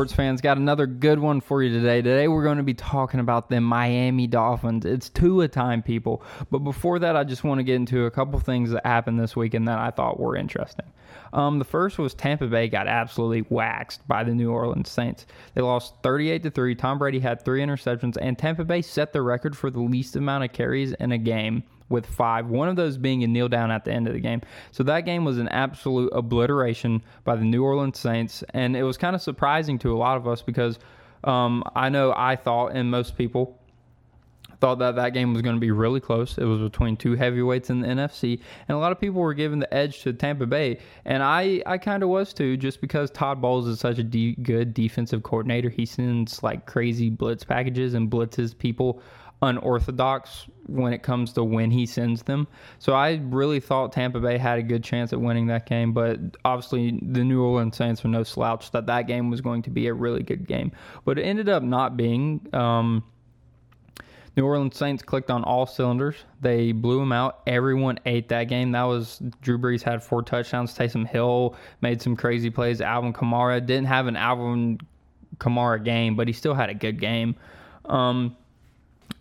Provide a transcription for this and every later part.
Sports fans? Got another good one for you today. Today, we're going to be talking about the Miami Dolphins. It's Tua time, people. But before that, I just want to get into a couple things that happened this weekend that I thought were interesting. Um, the first was Tampa Bay got absolutely waxed by the New Orleans Saints. They lost 38 to 3. Tom Brady had three interceptions, and Tampa Bay set the record for the least amount of carries in a game with five, one of those being a kneel down at the end of the game. So that game was an absolute obliteration by the New Orleans Saints, and it was kind of surprising to a lot of us because um, I know I thought, and most people thought that that game was going to be really close. It was between two heavyweights in the NFC, and a lot of people were giving the edge to Tampa Bay, and I, I kind of was too, just because Todd Bowles is such a de- good defensive coordinator. He sends like crazy blitz packages and blitzes people unorthodox when it comes to when he sends them. So I really thought Tampa Bay had a good chance at winning that game, but obviously the New Orleans Saints were no slouch. That that game was going to be a really good game, but it ended up not being. Um, New Orleans Saints clicked on all cylinders. They blew them out. Everyone ate that game. That was Drew Brees had four touchdowns. Taysom Hill made some crazy plays. Alvin Kamara didn't have an Alvin Kamara game, but he still had a good game. Um,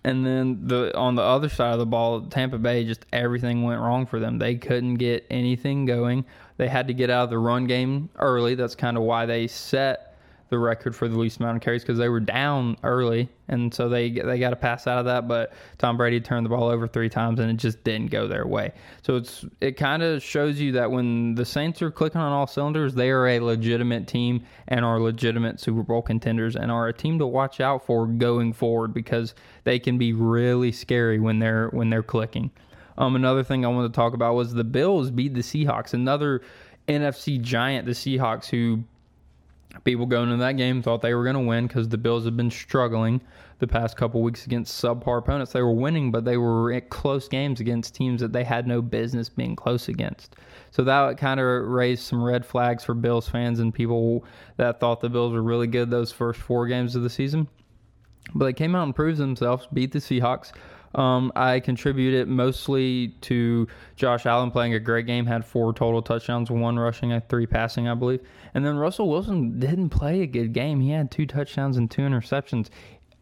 and then the on the other side of the ball, Tampa Bay just everything went wrong for them. They couldn't get anything going. They had to get out of the run game early. That's kind of why they set the record for the least amount of carries because they were down early, and so they they got a pass out of that. But Tom Brady turned the ball over three times, and it just didn't go their way. So it's it kind of shows you that when the Saints are clicking on all cylinders, they are a legitimate team and are legitimate Super Bowl contenders, and are a team to watch out for going forward because they can be really scary when they're when they're clicking. Um, another thing I wanted to talk about was the Bills beat the Seahawks. Another NFC giant, the Seahawks, who people going into that game thought they were going to win because the Bills have been struggling the past couple weeks against subpar opponents. They were winning, but they were at close games against teams that they had no business being close against. So that kind of raised some red flags for Bills fans and people that thought the Bills were really good those first four games of the season. But they came out and proved themselves, beat the Seahawks. Um, I contributed mostly to Josh Allen playing a great game, had four total touchdowns, one rushing, three passing, I believe. And then Russell Wilson didn't play a good game. He had two touchdowns and two interceptions,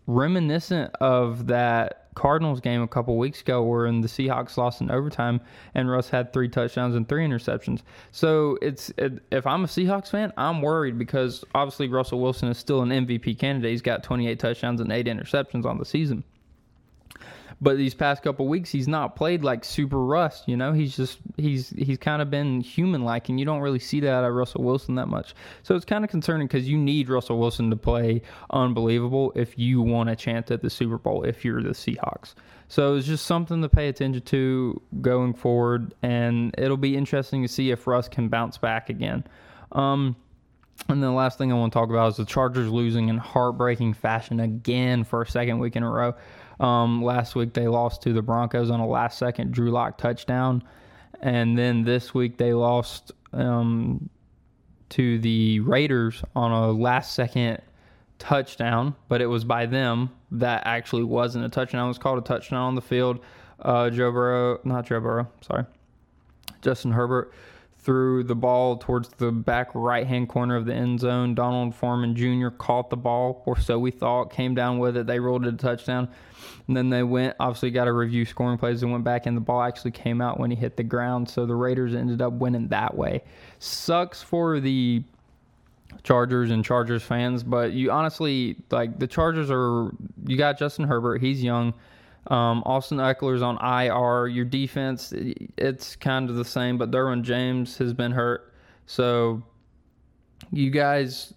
reminiscent of that Cardinals game a couple weeks ago, where the Seahawks lost in overtime, and Russ had three touchdowns and three interceptions. So it's it, if I'm a Seahawks fan, I'm worried because obviously Russell Wilson is still an MVP candidate. He's got 28 touchdowns and eight interceptions on the season. But these past couple weeks, he's not played like super rust. You know, he's just he's he's kind of been human like, and you don't really see that out of Russell Wilson that much. So it's kind of concerning because you need Russell Wilson to play unbelievable if you want a chance at the Super Bowl if you're the Seahawks. So it's just something to pay attention to going forward, and it'll be interesting to see if Russ can bounce back again. Um, and the last thing I want to talk about is the Chargers losing in heartbreaking fashion again for a second week in a row. Um, last week they lost to the Broncos on a last second Drew Lock touchdown. And then this week they lost um, to the Raiders on a last second touchdown, but it was by them that actually wasn't a touchdown. It was called a touchdown on the field. Uh, Joe Burrow, not Joe Burrow, sorry. Justin Herbert threw the ball towards the back right hand corner of the end zone. Donald Parham Jr. caught the ball, or so we thought, came down with it. They rolled it a touchdown. And then they went, obviously, got a review scoring plays and went back, and the ball actually came out when he hit the ground. So the Raiders ended up winning that way. Sucks for the Chargers and Chargers fans, but you honestly, like, the Chargers are, you got Justin Herbert, he's young. Um, Austin Ekeler's on IR. Your defense, it's kind of the same, but Derwin James has been hurt. So you guys,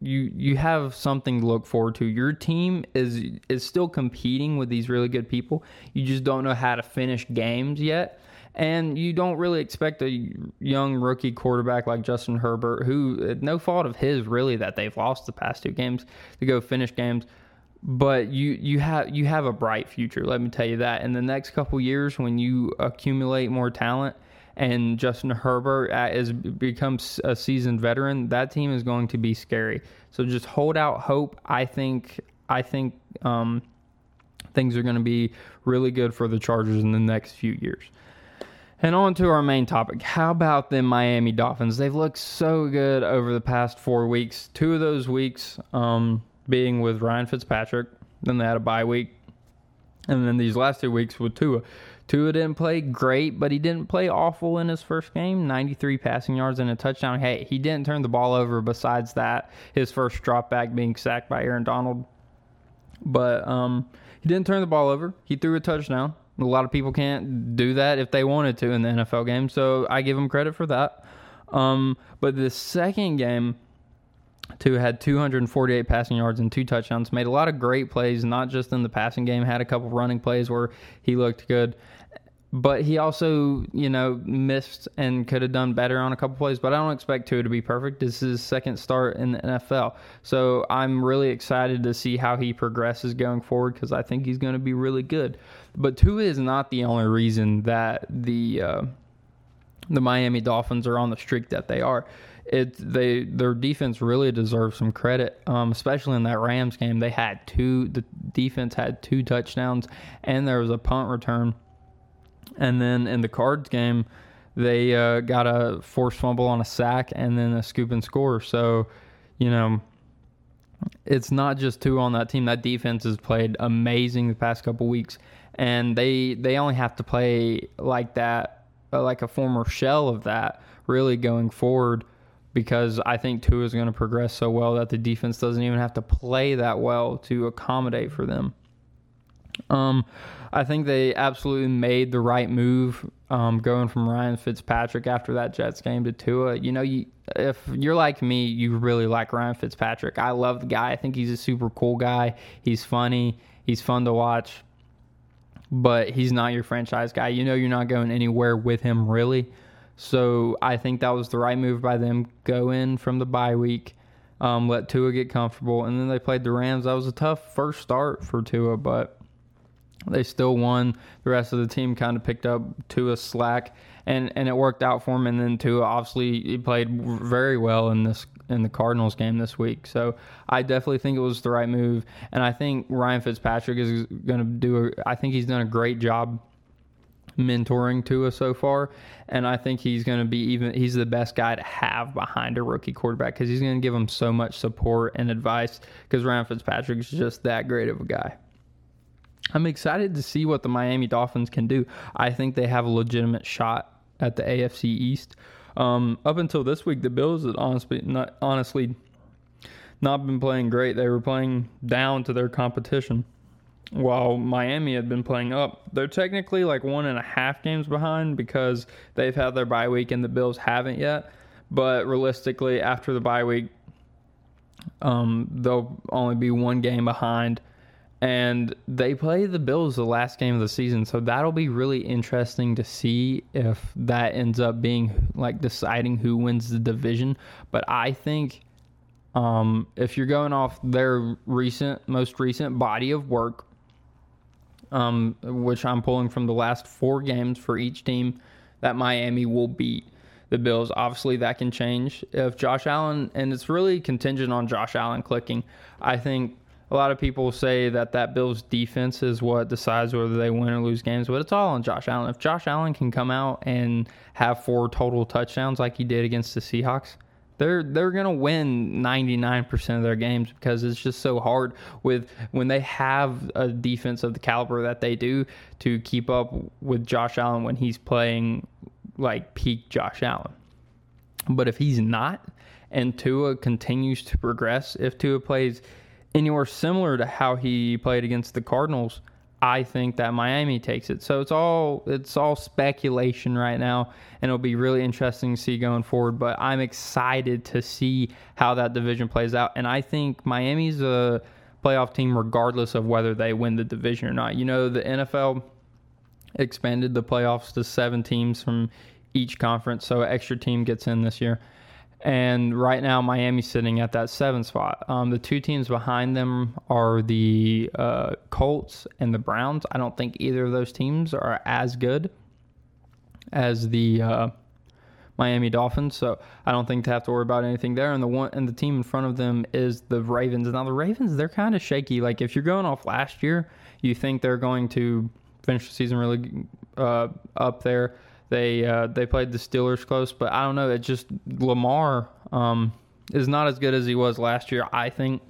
you you have something to look forward to. Your team is is still competing with these really good people. You just don't know how to finish games yet. And you don't really expect a young rookie quarterback like Justin Herbert, who no fault of his really that they've lost the past two games, to go finish games but you you have you have a bright future. Let me tell you that. In the next couple years, when you accumulate more talent and Justin Herbert is becomes a seasoned veteran, that team is going to be scary. So just hold out hope. I think I think um, things are going to be really good for the Chargers in the next few years. And on to our main topic. How about the Miami Dolphins? They've looked so good over the past four weeks. Two of those weeks um, being with Ryan Fitzpatrick. Then they had a bye week. And then these last two weeks with Tua. Tua didn't play great, but he didn't play awful in his first game. 93 passing yards and a touchdown. Hey, he didn't turn the ball over besides that, his first drop back being sacked by Aaron Donald. But um, he didn't turn the ball over. He threw a touchdown. A lot of people can't do that if they wanted to in the NFL game, so I give him credit for that. Um, but the second game, Tua had 248 passing yards and two touchdowns. Made a lot of great plays, not just in the passing game. Had a couple running plays where he looked good, but he also, you know, missed and could have done better on a couple plays. But I don't expect Tua to be perfect. This is his second start in the NFL, so I'm really excited to see how he progresses going forward because I think he's going to be really good. But Tua is not the only reason that the uh, the Miami Dolphins are on the streak that they are. It they their defense really deserves some credit, um, especially in that Rams game. They had two. The defense had Tua touchdowns, and there was a punt return and then in the Cards game, they uh, got a forced fumble on a sack and then a scoop and score. So, you know, it's not just two on that team. That defense has played amazing the past couple weeks, and they they only have to play like that, like a former shell of that, really going forward. Because I think Tua is going to progress so well that the defense doesn't even have to play that well to accommodate for them. Um, I think they absolutely made the right move um, going from Ryan Fitzpatrick after that Jets game to Tua. You know, you, if you're like me, you really like Ryan Fitzpatrick. I love the guy. I think he's a super cool guy. He's funny. He's fun to watch. But he's not your franchise guy. You know, you're not going anywhere with him really. So I think that was the right move by them. Go in from the bye week. Um, let Tua get comfortable, and then they played the Rams. That was a tough first start for Tua, but they still won. The rest of the team kind of picked up Tua slack, and, and it worked out for him. And then Tua obviously he played very well in this in the Cardinals game this week. So I definitely think it was the right move, and I think Ryan Fitzpatrick is going to do. A, I think he's done a great job mentoring Tua so far, and I think he's going to be even. He's the best guy to have behind a rookie quarterback because he's going to give him so much support and advice. Because Ryan Fitzpatrick is just that great of a guy. I'm excited to see what the Miami Dolphins can do. I think they have a legitimate shot at the AFC East. Um, up until this week, the Bills had honestly not, honestly not been playing great. They were playing down to their competition, while Miami had been playing up. They're technically like one and a half games behind because they've had their bye week and the Bills haven't yet. But realistically, after the bye week, um, they'll only be one game behind and they play the Bills the last game of the season, so that'll be really interesting to see if that ends up being like deciding who wins the division. But I think um, if you're going off their recent, most recent body of work, um, which I'm pulling from the last four games for each team, that Miami will beat the Bills. Obviously, that can change if Josh Allen, and it's really contingent on Josh Allen clicking. I think a lot of people say that that Bills defense is what decides whether they win or lose games, but it's all on Josh Allen. If Josh Allen can come out and have four total touchdowns like he did against the Seahawks, they're they're gonna win 99% of their games because it's just so hard with when they have a defense of the caliber that they do to keep up with Josh Allen when he's playing like peak Josh Allen. But if he's not, and Tua continues to progress, if Tua plays anywhere similar to how he played against the Cardinals, I think that Miami takes it. So it's all it's all speculation right now, and it'll be really interesting to see going forward. But I'm excited to see how that division plays out, and I think Miami's a playoff team regardless of whether they win the division or not. You know, the NFL expanded the playoffs to seven teams from each conference, so an extra team gets in this year. And right now, Miami's sitting at that seven spot. Um, the two teams behind them are the uh, Colts and the Browns. I don't think either of those teams are as good as the uh, Miami Dolphins, so I don't think to have to worry about anything there. And the one and the team in front of them is the Ravens. Now the Ravens, they're kind of shaky. Like if you're going off last year, you think they're going to finish the season really uh, up there They uh, they played the Steelers close, but I don't know. It just Lamar um, is not as good as he was last year. I think,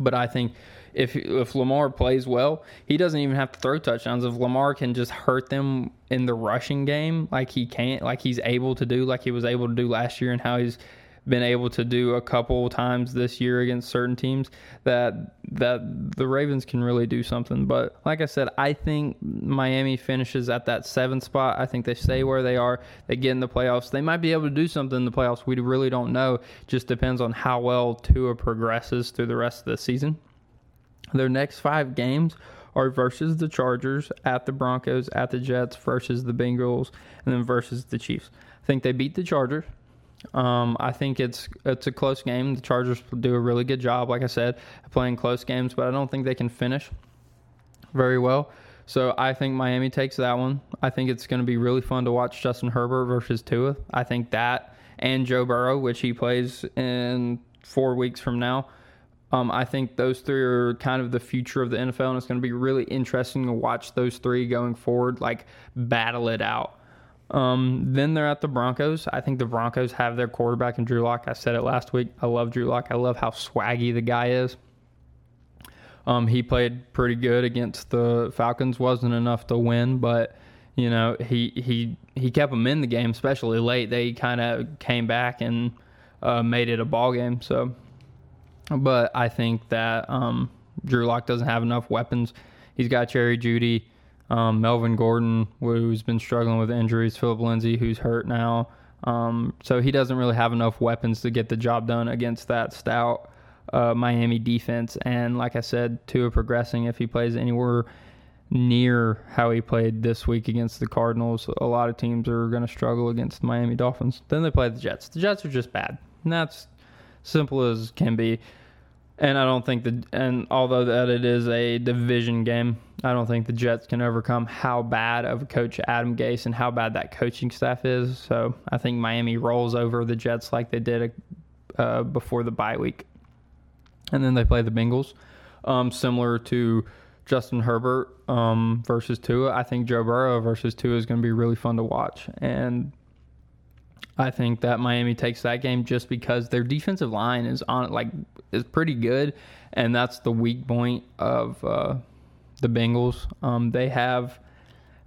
but I think if if Lamar plays well, he doesn't even have to throw touchdowns. If Lamar can just hurt them in the rushing game, like he can't, like he's able to do, like he was able to do last year, and how he's been able to do a couple times this year against certain teams that that the Ravens can really do something. But like I said, I think Miami finishes at that seventh spot. I think they stay where they are. They get in the playoffs. They might be able to do something in the playoffs. We really don't know. Just depends on how well Tua progresses through the rest of the season. Their next five games are versus the Chargers, at the Broncos, at the Jets, versus the Bengals, and then versus the Chiefs. I think they beat the Chargers. Um, I think it's it's a close game. The Chargers do a really good job, like I said, playing close games, but I don't think they can finish very well. So I think Miami takes that one. I think it's going to be really fun to watch Justin Herbert versus Tua. I think that and Joe Burrow, which he plays in four weeks from now. Um, I think those three are kind of the future of the NFL, and it's going to be really interesting to watch those three going forward, like battle it out. Um, then they're at the Broncos. I think the Broncos have their quarterback in Drew Lock. I said it last week. I love Drew Lock. I love how swaggy the guy is. Um, he played pretty good against the Falcons. wasn't enough to win, but you know he he he kept them in the game, especially late. They kind of came back and uh, made it a ball game. So, but I think that um, Drew Lock doesn't have enough weapons. He's got Jerry Jeudy. Um, Melvin Gordon, who's been struggling with injuries, Phillip Lindsay, who's hurt now. Um, so he doesn't really have enough weapons to get the job done against that stout uh, Miami defense. And like I said, Tua progressing if he plays anywhere near how he played this week against the Cardinals. A lot of teams are going to struggle against the Miami Dolphins. Then they play the Jets. The Jets are just bad. And that's simple as can be. And I don't think the and although that it is a division game, I don't think the Jets can overcome how bad of a coach Adam Gase and how bad that coaching staff is. So I think Miami rolls over the Jets like they did uh, before the bye week, and then they play the Bengals, um, similar to Justin Herbert um, versus Tua. I think Joe Burrow versus Tua is going to be really fun to watch, and I think that Miami takes that game just because their defensive line is on like is pretty good, and that's the weak point of uh, the Bengals. Um, they have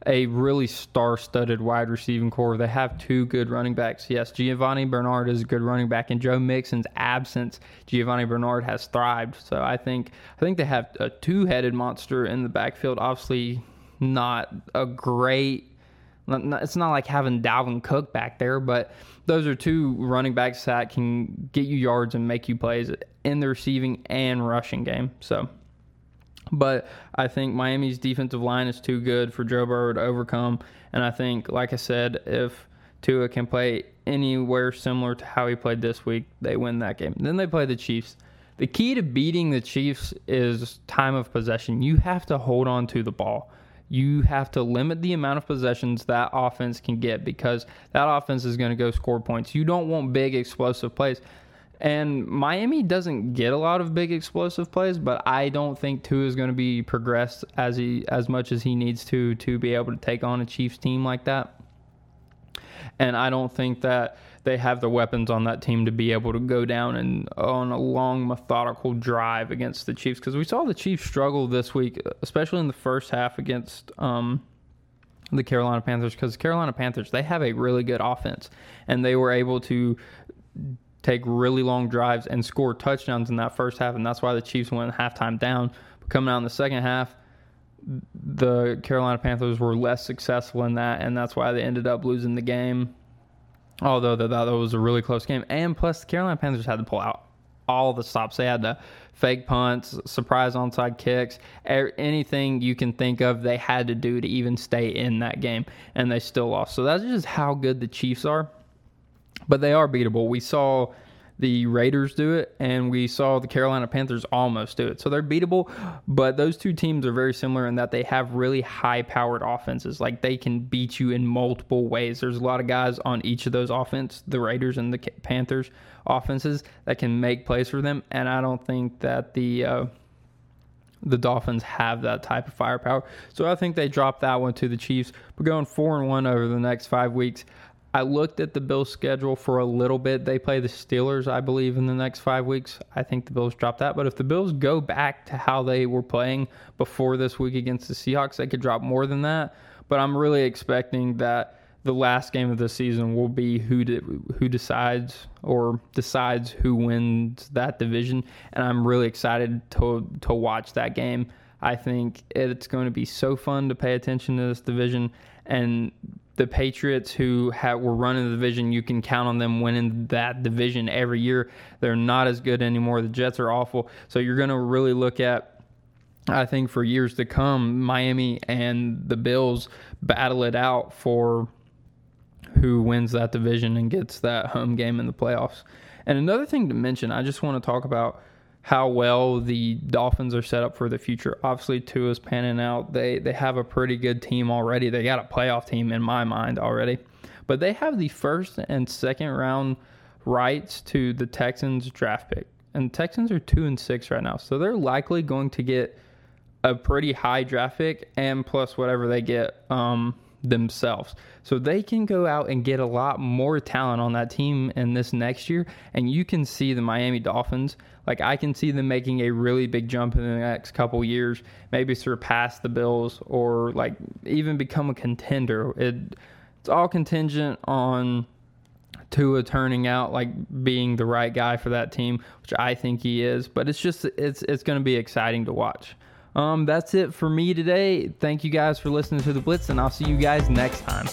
a really star-studded wide receiving corps. They have two good running backs. Yes, Giovani Bernard is a good running back. In Joe Mixon's absence, Giovani Bernard has thrived. So I think I think they have a two-headed monster in the backfield. Obviously, not a great it's not like having Dalvin Cook back there, but those are two running backs that can get you yards and make you plays in the receiving and rushing game. So, but I think Miami's defensive line is too good for Joe Burrow to overcome. And I think, like I said, if Tua can play anywhere similar to how he played this week, they win that game. Then they play the Chiefs. The key to beating the Chiefs is time of possession. You have to hold on to the ball you have to limit the amount of possessions that offense can get because that offense is going to go score points. You don't want big explosive plays. And Miami doesn't get a lot of big explosive plays, but I don't think Tua is going to be progressed as he as much as he needs to to be able to take on a Chiefs team like that. And I don't think that they have the weapons on that team to be able to go down and on a long methodical drive against the Chiefs because we saw the Chiefs struggle this week, especially in the first half against um, the Carolina Panthers because Carolina Panthers they have a really good offense and they were able to take really long drives and score touchdowns in that first half and that's why the Chiefs went halftime down. But coming out in the second half, the Carolina Panthers were less successful in that and that's why they ended up losing the game Although that, that was a really close game, and plus the Carolina Panthers had to pull out all the stops. They had the fake punts, surprise onside kicks, anything you can think of. They had to do to even stay in that game, and they still lost. So that's just how good the Chiefs are. But they are beatable. We saw the Raiders do it, and we saw the Carolina Panthers almost do it. So they're beatable, but those two teams are very similar in that they have really high powered offenses. Like they can beat you in multiple ways. There's a lot of guys on each of those offense, the Raiders and the Panthers offenses, that can make plays for them. And I don't think that the uh, the Dolphins have that type of firepower. So I think they dropped that one to the Chiefs. We're going four and one over the next five weeks. I looked at the Bills' schedule for a little bit. They play the Steelers, I believe, in the next five weeks. I think the Bills drop that. But if the Bills go back to how they were playing before this week against the Seahawks, they could drop more than that. But I'm really expecting that the last game of the season will be who de- who decides or decides who wins that division, and I'm really excited to to watch that game. I think it's going to be so fun to pay attention to this division, and the Patriots who have, were running the division, you can count on them winning that division every year. They're not as good anymore. The Jets are awful, so you're going to really look at I think for years to come, Miami and the Bills battle it out for who wins that division and gets that home game in the playoffs. And another thing to mention, I just want to talk about how well the Dolphins are set up for the future. Obviously, Tua's panning out. They they have a pretty good team already. They got a playoff team in my mind already. But they have the first and second round rights to the Texans draft pick. And Texans are 2 and 6 right now. So they're likely going to get a pretty high draft pick and plus whatever they get um, themselves. So they can go out and get a lot more talent on that team in this next year. And you can see the Miami Dolphins, like I can see them making a really big jump in the next couple years, maybe surpass the Bills or like even become a contender. It, it's all contingent on Tua turning out like being the right guy for that team, which I think he is. But it's just it's it's going to be exciting to watch. Um, that's it for me today. Thank you guys for listening to the Blitz, and I'll see you guys next time.